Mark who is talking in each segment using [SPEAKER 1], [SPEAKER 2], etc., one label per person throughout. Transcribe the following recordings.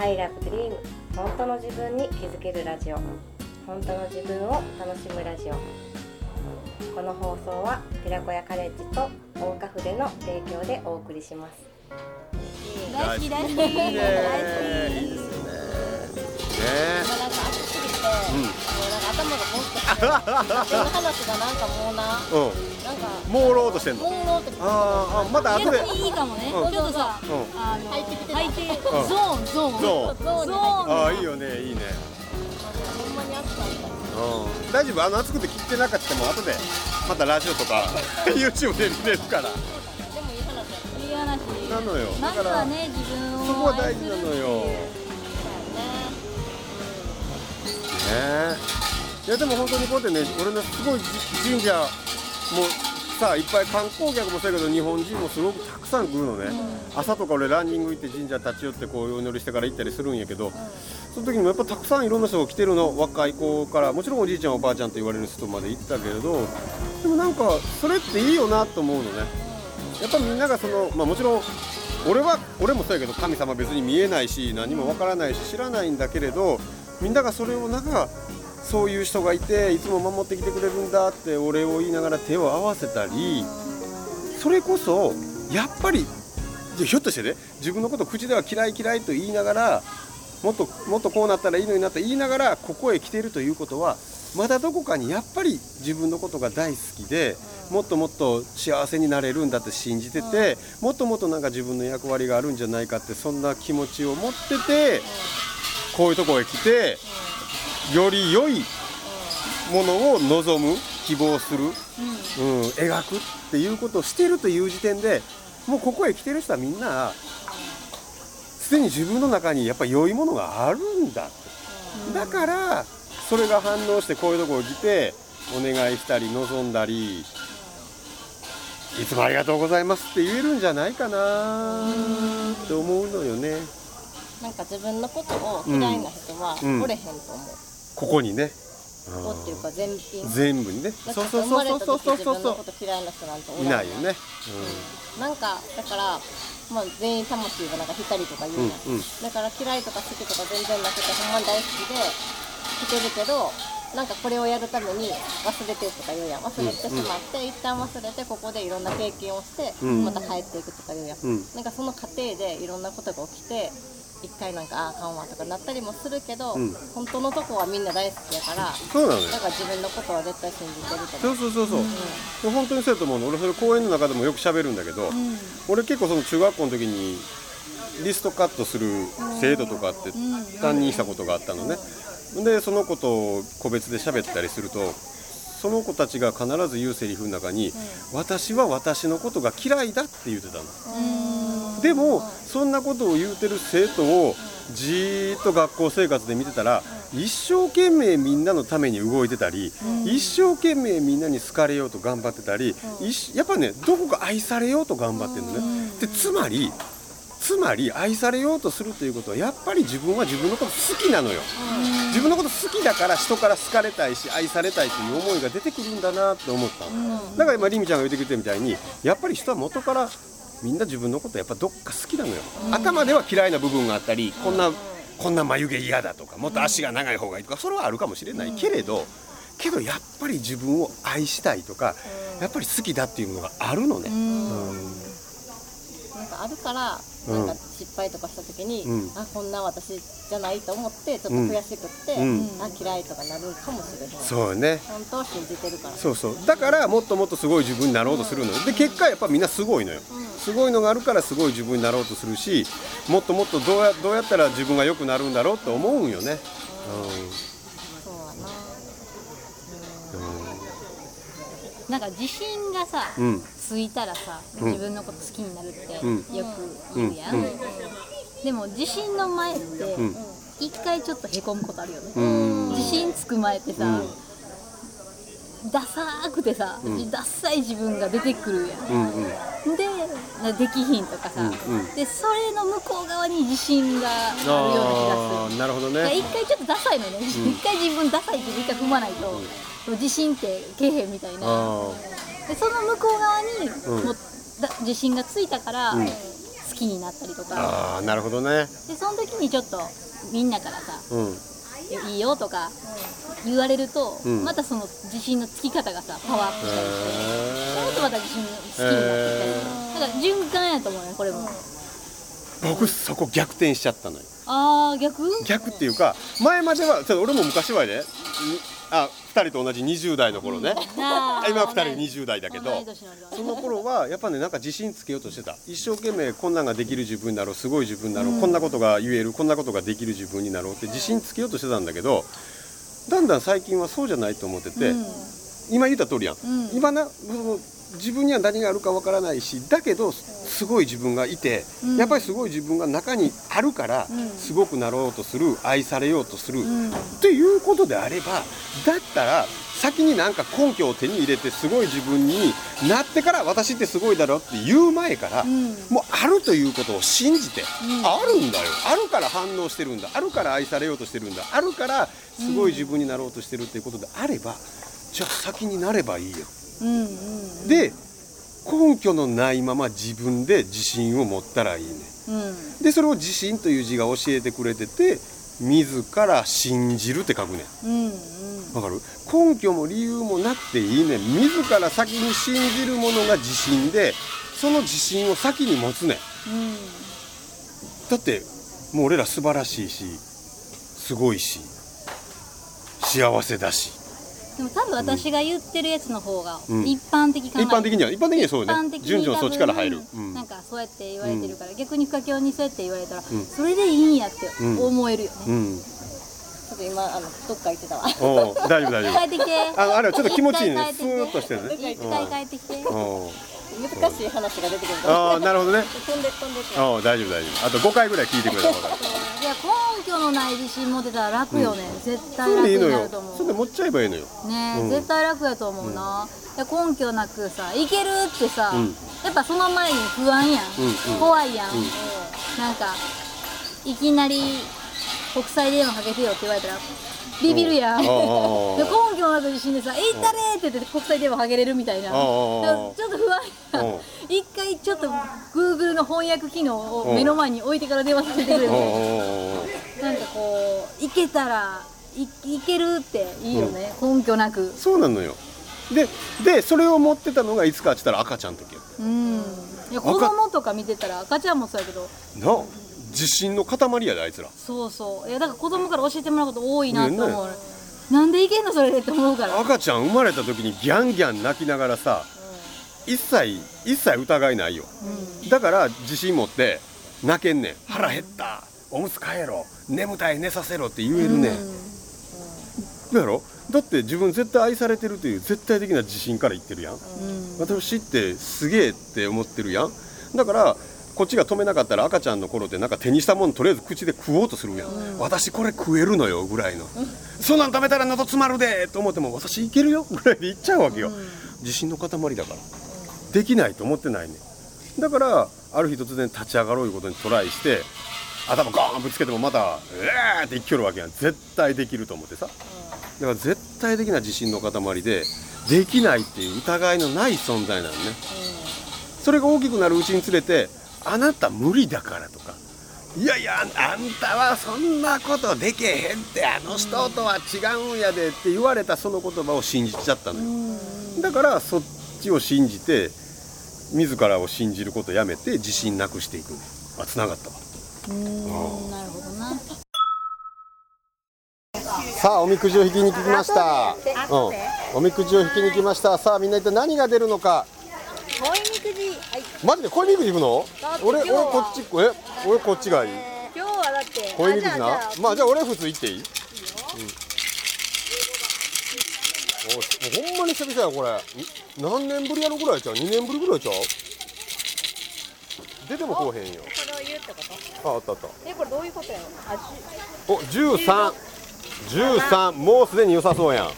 [SPEAKER 1] I love dream. 本当の自分に気づけるラジオ。本当の自分を楽しむラジオ。この放送は寺子屋カレッジと大岡筆の提供でお送りします。
[SPEAKER 2] 大好き大好き。
[SPEAKER 3] いいね。
[SPEAKER 2] 大好き
[SPEAKER 3] いいですね。ね
[SPEAKER 2] なんか暑すぎて、もうなん。か頭がもっとしの話がなんかもうな
[SPEAKER 3] う
[SPEAKER 2] なんか
[SPEAKER 3] ん。朦朧としてんの？
[SPEAKER 2] 朦朧と
[SPEAKER 3] あーあまた後で。
[SPEAKER 4] 逆にいいかもね、
[SPEAKER 3] うん。
[SPEAKER 4] ちょっとさ、
[SPEAKER 3] うん。
[SPEAKER 4] あの
[SPEAKER 2] 入ってきてた。
[SPEAKER 4] 入ってゾーンゾーン。
[SPEAKER 3] ゾーン。
[SPEAKER 2] ゾーン
[SPEAKER 3] ああいいよねいいね。
[SPEAKER 2] ほんまに暑かった
[SPEAKER 3] うん。大丈夫？あの暑くて切ってなかったも後でまたラジオとか YouTube で見れるから。
[SPEAKER 2] でもいい話
[SPEAKER 4] いい話
[SPEAKER 3] なのよ。
[SPEAKER 4] なん
[SPEAKER 3] だから
[SPEAKER 4] かね自分を
[SPEAKER 3] そこは大事なのよ。ねいやでも本当にこうやってね俺のすごいじ神社もさいっぱい観光客もそうやけど日本人もすごくたくさん来るのね、朝とか俺ランニング行って神社立ち寄ってこうお祈りしてから行ったりするんやけど、その時にもやっぱたくさんいろんな人が来てるの若い子から。もちろんおじいちゃんおばあちゃんと言われる人まで行ったけれどでもなんかそれっていいよなと思うのね。やっぱみんながそのまあもちろん俺は俺もそうやけど神様別に見えないし何もわからないし知らないんだけれどみんながそれをなんかそういう人がいていつも守ってきてくれるんだってお礼を言いながら手を合わせたりそれこそやっぱりひょっとしてね自分のこと口では嫌い嫌いと言いながらもっともっとこうなったらいいのになって言いながらここへ来ているということはまだどこかにやっぱり自分のことが大好きでもっともっと幸せになれるんだって信じててもっともっとなんか自分の役割があるんじゃないかってそんな気持ちを持っててこういうとこへ来てより良いものを望む希望する、うん、描くっていうことをしてるという時点でもうここへ来てる人はみんなすでに自分の中にやっぱ良いものがあるんだってだからそれが反応してこういうところ来てお願いしたり望んだりいつもありがとうございますって言えるんじゃないかなって思うのよね。
[SPEAKER 2] なんか自分のことを嫌いな人は
[SPEAKER 3] うん。
[SPEAKER 2] おれへんと思う、
[SPEAKER 3] ここにね。
[SPEAKER 2] ここっていうか全品。
[SPEAKER 3] 全部にね。そうそうそうそう
[SPEAKER 2] 時
[SPEAKER 3] そうそう。そう
[SPEAKER 2] 自分のこと嫌いな人なんて
[SPEAKER 3] いないよね。
[SPEAKER 2] なんかだからまあ全員魂がなんか光とか言う
[SPEAKER 3] うん。うん。
[SPEAKER 2] だから嫌いとか好きとか全然なくてほんまに大好きで来てるけどなんかこれをやるために忘れてとか言うやん。忘れてしまって、一旦忘れてここでいろんな経験をして、
[SPEAKER 3] うん。
[SPEAKER 2] また帰っていくとか言うやん、
[SPEAKER 3] うん。
[SPEAKER 2] なんかその過程でいろんなことが起きて一回なんかああかんわとかなったりもするけど、
[SPEAKER 3] うん。
[SPEAKER 2] 本当のとこはみんな大好きやから
[SPEAKER 3] そうなのよ。
[SPEAKER 2] だから自分のことは絶対信じてると
[SPEAKER 3] そ
[SPEAKER 2] 思う。
[SPEAKER 3] うそうそうそう、本当にそうやと思うの。俺それ公演の中でもよく喋るんだけど、俺結構その中学校の時にリストカットする生徒とかって担任したことがあったのね。でその子と個別で喋ったりするとその子たちが必ず言うセリフの中に、私は私のことが嫌いだって言ってたのでもそんなことを言うてる生徒をじーっと学校生活で見てたら一生懸命みんなのために動いてたり、一生懸命みんなに好かれようと頑張ってたり、やっぱねどこか愛されようと頑張ってるのね。でつまりつまり愛されようとするということはやっぱり自分は自分のこと好きなのよ、自分のこと好きだから人から好かれたいし愛されたいという思いが出てくるんだなって思ったの、だから今りみちゃんが言ってくれたみたいにやっぱり人は元からみんな自分のことやっぱどっか好きなのよ、頭では嫌いな部分があったりこんなこんな眉毛嫌だとかもっと足が長い方がいいとかそれはあるかもしれない。けれど、けどやっぱり自分を愛したいとか、やっぱり好きだっていうものがあるのね、
[SPEAKER 2] なんかあるから、
[SPEAKER 3] うん
[SPEAKER 2] なんか失敗とかした時に、
[SPEAKER 3] うん。
[SPEAKER 2] あこんな私じゃないと思ってちょっと悔しくって、
[SPEAKER 3] うん。
[SPEAKER 2] あ嫌いとかなるかもしれへん
[SPEAKER 3] そうね。
[SPEAKER 2] 本当を信じてるから。
[SPEAKER 3] そうそう。だからもっともっとすごい自分になろうとするのよ。で結果やっぱみんなすごいのよ、すごいのがあるからすごい自分になろうとするしもっともっとどうやどうやったら自分が良くなるんだろうと思うんよね、
[SPEAKER 2] そうやな。
[SPEAKER 4] なんか自信がさ、
[SPEAKER 3] うんうん
[SPEAKER 4] ついたらさ
[SPEAKER 3] うん。
[SPEAKER 4] 自分のこと好きになるって
[SPEAKER 3] うん。
[SPEAKER 4] よく言うやん、
[SPEAKER 3] うん。うん。
[SPEAKER 4] でも自信の前って、
[SPEAKER 3] うん。
[SPEAKER 4] 一回ちょっとへこむことあるよね、
[SPEAKER 3] うん。
[SPEAKER 4] 自信つく前ってさ、
[SPEAKER 3] うん。
[SPEAKER 4] ダサーくてさ、
[SPEAKER 3] うん。
[SPEAKER 4] ダッサい自分が出てくるや
[SPEAKER 3] うんうん。
[SPEAKER 4] んでなできひんとかさ、
[SPEAKER 3] うんうん。
[SPEAKER 4] でそれの向こう側に自信があるような気がする。
[SPEAKER 3] なるほどね。
[SPEAKER 4] 一回ちょっとダサいのね、一回自分ダサいって一回踏まないと、自信ってけえへんみたいな。
[SPEAKER 3] あ
[SPEAKER 4] でその向こう側に、
[SPEAKER 3] うん。
[SPEAKER 4] もうだ自信がついたから、
[SPEAKER 3] うん。
[SPEAKER 4] 好きになったりと
[SPEAKER 3] ー
[SPEAKER 4] か。
[SPEAKER 3] あーなるほどね。
[SPEAKER 4] でその時にちょっとみんなからさ
[SPEAKER 3] うん「
[SPEAKER 4] いいよ」とか言われると、
[SPEAKER 3] うん。
[SPEAKER 4] またその自信のつき方がさパワーアップしたりして、もっと
[SPEAKER 3] へ
[SPEAKER 4] また自信好きになってきたり、だから循環やと思うよこれも。
[SPEAKER 3] ー僕そこ逆転しちゃったのよ。
[SPEAKER 4] あー逆？
[SPEAKER 3] 逆っていうか前まではちょっと俺も昔はねにあ2人と同じ20代の頃ね、今2人20代だけど。その頃はやっぱねなんか自信つけようとしてた。一生懸命こんなんができる自分になろうすごい自分になろう、こんなことが言えるこんなことができる自分になろうって自信つけようとしてたんだけどだんだん最近はそうじゃないと思ってて、
[SPEAKER 4] うん。
[SPEAKER 3] 今言った通りやん、
[SPEAKER 4] ん。
[SPEAKER 3] 今なその自分には何があるかわからないしだけどすごい自分がいて、
[SPEAKER 4] うん。
[SPEAKER 3] やっぱりすごい自分が中にあるから、
[SPEAKER 4] うん。
[SPEAKER 3] すごくなろうとする愛されようとする、
[SPEAKER 4] ん。
[SPEAKER 3] っていうことであればだったら先になんか根拠を手に入れてすごい自分になってから私ってすごいだろって言う前から、
[SPEAKER 4] ん。
[SPEAKER 3] もうあるということを信じて、
[SPEAKER 4] ん。
[SPEAKER 3] あるんだよ。あるから反応してるんだ。あるから愛されようとしてるんだ。あるからすごい自分になろうとしてるっていうことであれば、じゃあ先になればいいよ。
[SPEAKER 4] うんうん
[SPEAKER 3] で根拠のないまま自分で自信を持ったらいいね。
[SPEAKER 4] うん。
[SPEAKER 3] でそれを自信という字が教えてくれてて自ら信じるって書くね。ん
[SPEAKER 4] うんうん。
[SPEAKER 3] わかる？根拠も理由もなくていいね。ん自ら先に信じるものが自信でその自信を先に持つね。ん
[SPEAKER 4] うん。
[SPEAKER 3] だってもう俺ら素晴らしいしすごいし幸せだし
[SPEAKER 4] でも多分私が言ってるやつの方が
[SPEAKER 3] うん。
[SPEAKER 4] 一般的かな、
[SPEAKER 3] 一般的には一般的にはそうね。順序のそっちから入る。
[SPEAKER 4] なんかそうやって言われてるから、逆に深京にそうやって言われたら、
[SPEAKER 3] ん。
[SPEAKER 4] それでいいんやって
[SPEAKER 3] うん。
[SPEAKER 4] 思えるよね、
[SPEAKER 3] うん、
[SPEAKER 2] ちょっと今あのどっか行ってたわ。
[SPEAKER 3] 大丈夫大丈夫。
[SPEAKER 4] 帰ってきて。
[SPEAKER 3] あのあれはちょっと気持ちいいね。スーッとしてるね。
[SPEAKER 4] 一回帰ってきて
[SPEAKER 2] 難しい話が出てくるから。
[SPEAKER 3] ああなるほどね。
[SPEAKER 2] 飛んで飛んで
[SPEAKER 3] ああ大丈夫大丈夫。あと5回ぐらい聞いてくれたら分かる
[SPEAKER 4] いや根拠のない自信持ってたら楽よね、絶
[SPEAKER 3] そ
[SPEAKER 4] 対楽になると思う。
[SPEAKER 3] それで持っちゃえばいいのよ。
[SPEAKER 4] ねえ、
[SPEAKER 3] うん。
[SPEAKER 4] 絶対楽やと思うな、いや根拠なくさいけるってさ、
[SPEAKER 3] うん。
[SPEAKER 4] やっぱその前に不安やん、
[SPEAKER 3] うんうん。
[SPEAKER 4] 怖いやん、
[SPEAKER 3] ん。
[SPEAKER 4] なんかいきなり国際電話かけてよって言われたらビビるやん、
[SPEAKER 3] うん
[SPEAKER 4] で
[SPEAKER 3] ああ
[SPEAKER 4] 根拠なく自信でさ「えいったれ!」って言って国際電話かけれるみたいな、ちょっと不安。や一回ちょっと Google の翻訳機能を目の前に置いてから電話させてくれるなんかこういけたらいいけるっていいよね、根拠なく。
[SPEAKER 3] そうなのよ。ででそれを持ってたのがいつかって言ったら赤ちゃんの時よ
[SPEAKER 4] うん。いや子供とか見てたら赤ちゃんもそうやけど。
[SPEAKER 3] なあ自信の塊やであいつら。
[SPEAKER 4] そうそう。いやだから子供から教えてもらうこと多いなと思う、なんでいけんのそれでって思うから。
[SPEAKER 3] 赤ちゃん生まれた時にギャンギャン泣きながらさ一切一切疑いないよ。だから自信持って泣けんねん。腹減った。おむつ替えろ。眠たい寝させろって言えるねん。だろ？だって自分絶対愛されてるという絶対的な自信から言ってるやん。
[SPEAKER 4] うん。
[SPEAKER 3] 私ってすげえって思ってるやん。だからこっちが止めなかったら赤ちゃんの頃ってなんか手にしたもんとりあえず口で食おうとするやん、私これ食えるのよぐらいの、そんなん食べたら喉詰まるでと思っても私いけるよぐらいで言っちゃうわけよ、自信の塊だから。できないと思ってないねだからある日突然立ち上がろういうことにトライして頭ゴーンぶつけてもまた「えー!」って生きよるわけやん。絶対できると思ってさ。だから絶対的な自信の塊でできないっていう疑いのない存在なのね、それが大きくなるうちにつれてあなた無理だからとか。いやいやあんたはそんなことでけへんってあの人とは違うんやでって言われたその言葉を信じちゃったのよ。だからそっちを信じて自らを信じることやめて自信なくしていく。ねあ繋がったわ。
[SPEAKER 4] うんなるほどな。
[SPEAKER 3] さあおみくじを引きに来ました。うん。おみくじを引きに来ました。さあみんな一体何が出るのか
[SPEAKER 1] 恋みくじはい。
[SPEAKER 3] マジで？恋みくじ引くの俺俺こっちえ？俺こっちがいい？
[SPEAKER 1] 今日はだって
[SPEAKER 3] 恋みくじなまあじゃあ俺普通行っていい？うん。おほんまに久々やこれ。ん？何年ぶりやるぐらいちゃう？2年ぶりぐらいちゃう？出てもこうへんよ。
[SPEAKER 2] それを言うってこと？
[SPEAKER 3] ああったあった。
[SPEAKER 2] えこれどういうことやろ？あ
[SPEAKER 3] お13 13もうすでに良さそうやん。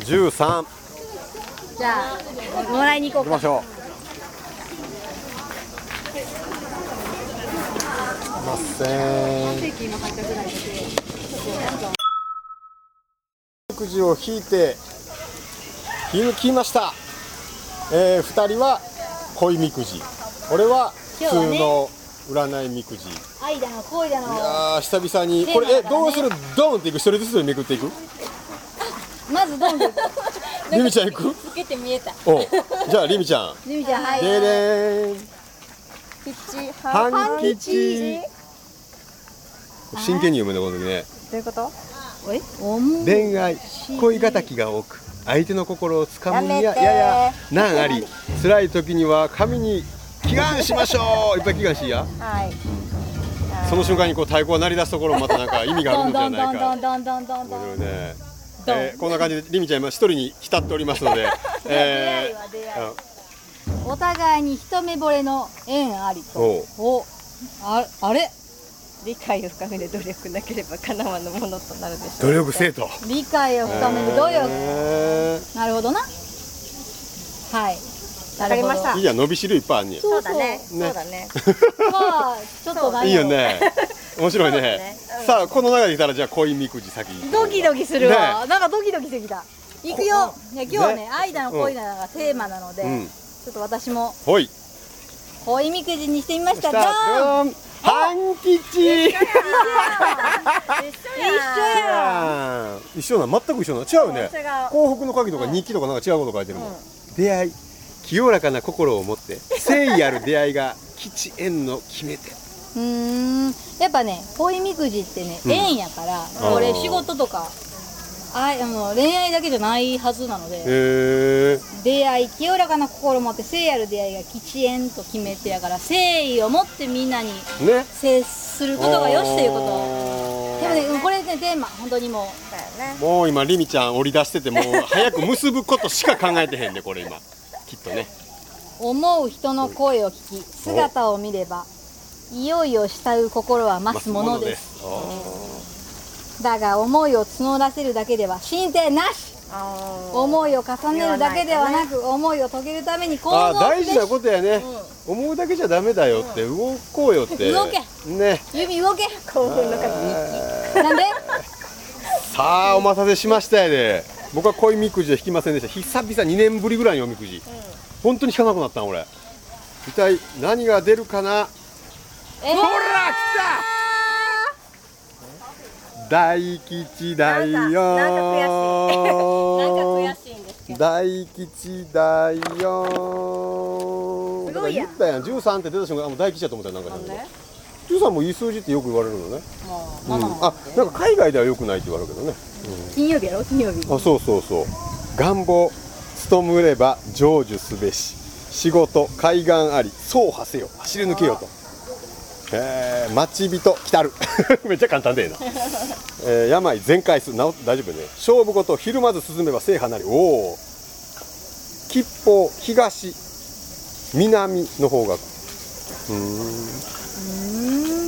[SPEAKER 3] 13
[SPEAKER 4] じゃあもらいに行こうか。
[SPEAKER 3] 行きましょう。ません。くじを引いて引抜きました、えー、2人は恋みくじ。俺は普通の占いみくじ、い
[SPEAKER 4] 愛だの恋だの
[SPEAKER 3] やー久々に。これえどうする？ドーンっていく？一人ずつめくっていく？
[SPEAKER 4] まずどんどん
[SPEAKER 3] リミちゃん行く？
[SPEAKER 2] つけて見えた。
[SPEAKER 3] おじゃあリミちゃん。
[SPEAKER 4] ゆみちゃんはい。
[SPEAKER 3] ででーん。
[SPEAKER 2] 吉
[SPEAKER 3] 半吉真剣に読むねこの時ね。
[SPEAKER 2] どういうこと？
[SPEAKER 3] 恋愛恋敵が多く相手の心をつかむには
[SPEAKER 2] や
[SPEAKER 3] やや難あり。辛い時には神に祈願しましょう。いっぱい祈願しいや？
[SPEAKER 2] はい。
[SPEAKER 3] その瞬間にこう太鼓が鳴り出すところもまたなんか意味がある
[SPEAKER 4] どんど
[SPEAKER 3] んじゃないか
[SPEAKER 4] んどんどんどんどんどんどん
[SPEAKER 3] 面白いね
[SPEAKER 4] どん
[SPEAKER 3] えーこんな感じでリミちゃん今一人に浸っておりますので、え
[SPEAKER 4] 出会いは出会い。
[SPEAKER 3] ー
[SPEAKER 4] お互いに一目惚れの縁ありと。
[SPEAKER 3] お
[SPEAKER 4] ああれ？
[SPEAKER 2] 理解を深める努力なければ叶わぬものとなるでしょう
[SPEAKER 3] 努力せえと
[SPEAKER 4] 理解を深める努力。
[SPEAKER 3] え
[SPEAKER 4] なるほどな。はい。
[SPEAKER 2] わかりました。
[SPEAKER 3] ーいいや伸びしろいっぱいあんねん
[SPEAKER 2] そうだね。
[SPEAKER 3] ね。
[SPEAKER 2] そうだね。
[SPEAKER 4] まあちょっと何
[SPEAKER 3] いいよね面白いね。
[SPEAKER 2] ね。うん。
[SPEAKER 3] さあこの流れでいたらじゃあ恋みくじ先に
[SPEAKER 4] ドキドキするわ、なんかドキドキしてきた。行くよ。いや今日はね
[SPEAKER 3] ね。
[SPEAKER 4] 愛だの恋だのがテーマなので、
[SPEAKER 3] うん。
[SPEAKER 4] ちょっと私も
[SPEAKER 3] ほい。
[SPEAKER 4] 恋みくじにしてみました。ドーン。
[SPEAKER 3] ート半吉。
[SPEAKER 2] 一緒や
[SPEAKER 3] 一緒な全く一緒な違うね。幸福の鍵とか日記とかなんか違うこと書いてるもん、出会い。清らかな心を持って誠意ある出会いが吉縁の決め手
[SPEAKER 4] うーん。やっぱね恋みくじってね、
[SPEAKER 3] うん。
[SPEAKER 4] 縁やから
[SPEAKER 3] ー。
[SPEAKER 4] これ仕事とかああの恋愛だけじゃないはずなので出会い清らかな心を持って誠意ある出会いが吉縁と決めてやから誠意を持ってみんなに
[SPEAKER 3] ね。
[SPEAKER 4] 接することがよしということ。でもねうんこれねテーマ本当にもう。
[SPEAKER 2] ね。
[SPEAKER 3] もう今リミちゃん折り出しててもう 早く結ぶことしか考えてへんでこれ今。きっとね。
[SPEAKER 4] 思う人の声を聞き姿を見ればいよいよ慕う心は増すものです。だが思いを募らせるだけでは進展なし。思いを重ねるだけではなく思いを遂げるために行
[SPEAKER 3] あ
[SPEAKER 4] 動
[SPEAKER 3] 大事なことやね、思うだけじゃダメだよって動こうよって。
[SPEAKER 4] 動け。
[SPEAKER 3] ね。
[SPEAKER 4] 指動け。
[SPEAKER 2] 興奮の数
[SPEAKER 4] なんで？
[SPEAKER 3] さあお待たせしましたやで。僕は恋みくじで引きませんでした。久々2年ぶりぐらいにおみくじ、本当に引かなくなったん俺。一体何が出るかな？
[SPEAKER 4] え
[SPEAKER 3] ほら来た。大吉だよ。
[SPEAKER 2] なんかなんか悔しい。んですけど
[SPEAKER 3] 大吉だよ。
[SPEAKER 2] すごいや
[SPEAKER 3] 言ったやん。13って出た瞬間あもう大吉だと思ったよなんか。
[SPEAKER 2] なんで
[SPEAKER 3] 13もいい数字ってよく言われるのね、
[SPEAKER 4] もう
[SPEAKER 3] うん、あなんか海外ではよくないって言われるけどね。
[SPEAKER 4] 金曜日やろ？金曜日。
[SPEAKER 3] あそうそうそう。願望努むれば成就すべし。仕事海岸あり走破せよ。走り抜けよとえー、待ち人来たる。めっちゃ簡単でええな、えー、病全回数治って大丈夫ね。勝負事ひるまず進めば制覇なり。おお吉報東南の方角うー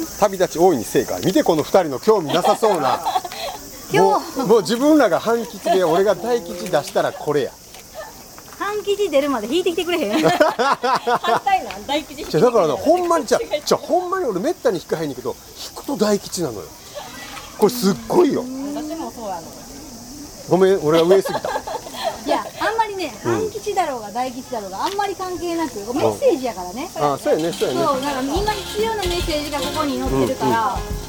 [SPEAKER 3] ん。旅立ち大いに正解。見てこの2人の興味なさそうな。もうもう自分らが半吉で俺が大吉出したらこれや。
[SPEAKER 4] 半吉出るまで引いてきてくれへん。
[SPEAKER 2] 反対大吉
[SPEAKER 3] じゃあだからねほんまにじゃあじゃあほんまに俺めったに引かへんねんけど引くと大吉なのよ。これすっごいよ。
[SPEAKER 2] 私もそうやの。
[SPEAKER 3] ごめん俺が上すぎた。
[SPEAKER 4] いやあんまりね半吉だろうが大吉だろうがあんまり関係なくメッセージやからね。
[SPEAKER 3] あそうやねそうやね。
[SPEAKER 4] そうなんか今必要なメッセージがここに載ってるから、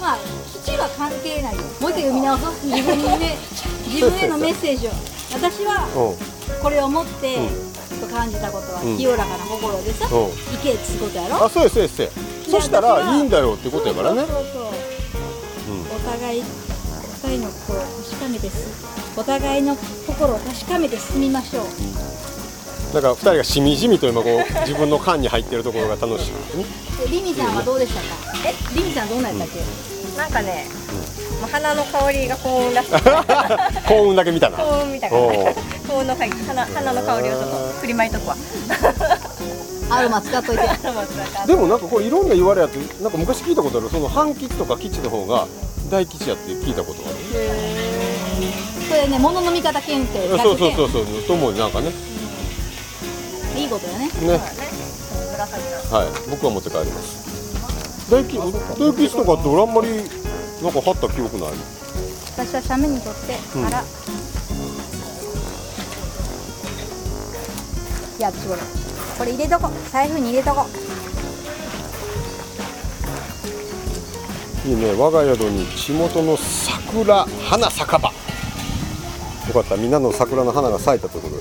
[SPEAKER 4] まあ吉は関係ないよ。もう一回読み直そう。自分にね 自分へのメッセージを。私は
[SPEAKER 3] うん。
[SPEAKER 4] これを持って、と感じたことは
[SPEAKER 3] うん。
[SPEAKER 4] 清らかな心でさ、
[SPEAKER 3] う。ん
[SPEAKER 4] 行けっつうことやろ？
[SPEAKER 3] あそうやそうやそうや。そしたらいいんだよってことやからね。
[SPEAKER 4] そうそうそう。お互いお互いの心を確かめてすお互いの心を確かめて進みましょう。
[SPEAKER 3] だから二人がしみじみと今こう自分の缶に入ってるところが楽しい。ね
[SPEAKER 4] えリミさんはどうでしたか？えリミさんどうなんやったっけ、
[SPEAKER 2] なんかね、もう花の香りが幸運らしい
[SPEAKER 3] 幸運だけ見たな。
[SPEAKER 2] 幸運みたいな幸運の香り花花の香りをちょっと振りまいとくわ。
[SPEAKER 4] アロマ使っといて。
[SPEAKER 3] でもなんかこれいろんな言われやってなんか昔聞いたことある。その半吉とか吉の方が大吉やって聞いたことがある。
[SPEAKER 4] それね物の見方検定100点
[SPEAKER 3] そうそうそうそうと思うなんかね。
[SPEAKER 4] いいことよね。
[SPEAKER 3] ね。はい。僕は持って帰ります。大吉大吉とかって俺あんまりなんか貼った記憶ない。
[SPEAKER 4] 私は斜面にとって
[SPEAKER 3] うん。
[SPEAKER 4] あら、いや私これこれ入れとこ。財布に入れとこ。
[SPEAKER 3] いいね。我が宿に地元の桜花酒場。よかった。みんなの桜の花が咲いたところ。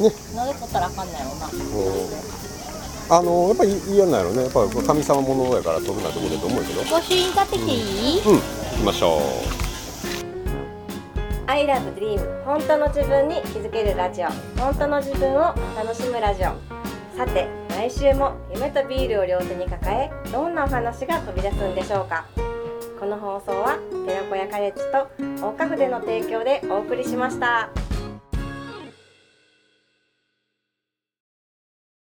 [SPEAKER 3] で
[SPEAKER 2] なぜ取ったらあかんないやろうな
[SPEAKER 3] あのやっぱり嫌なんやろね。やっぱ神様ものやから取るなところだと思うけど。
[SPEAKER 4] 御朱印買ってきていい、
[SPEAKER 3] うん。行きましょう。
[SPEAKER 1] I love dream 本当の自分に気づけるラジオ。本当の自分を楽しむラジオ。さて来週も夢とビールを両手に抱えどんなお話が飛び出すんでしょうか？この放送は寺子屋カレッジと大花筆の提供でお送りしました。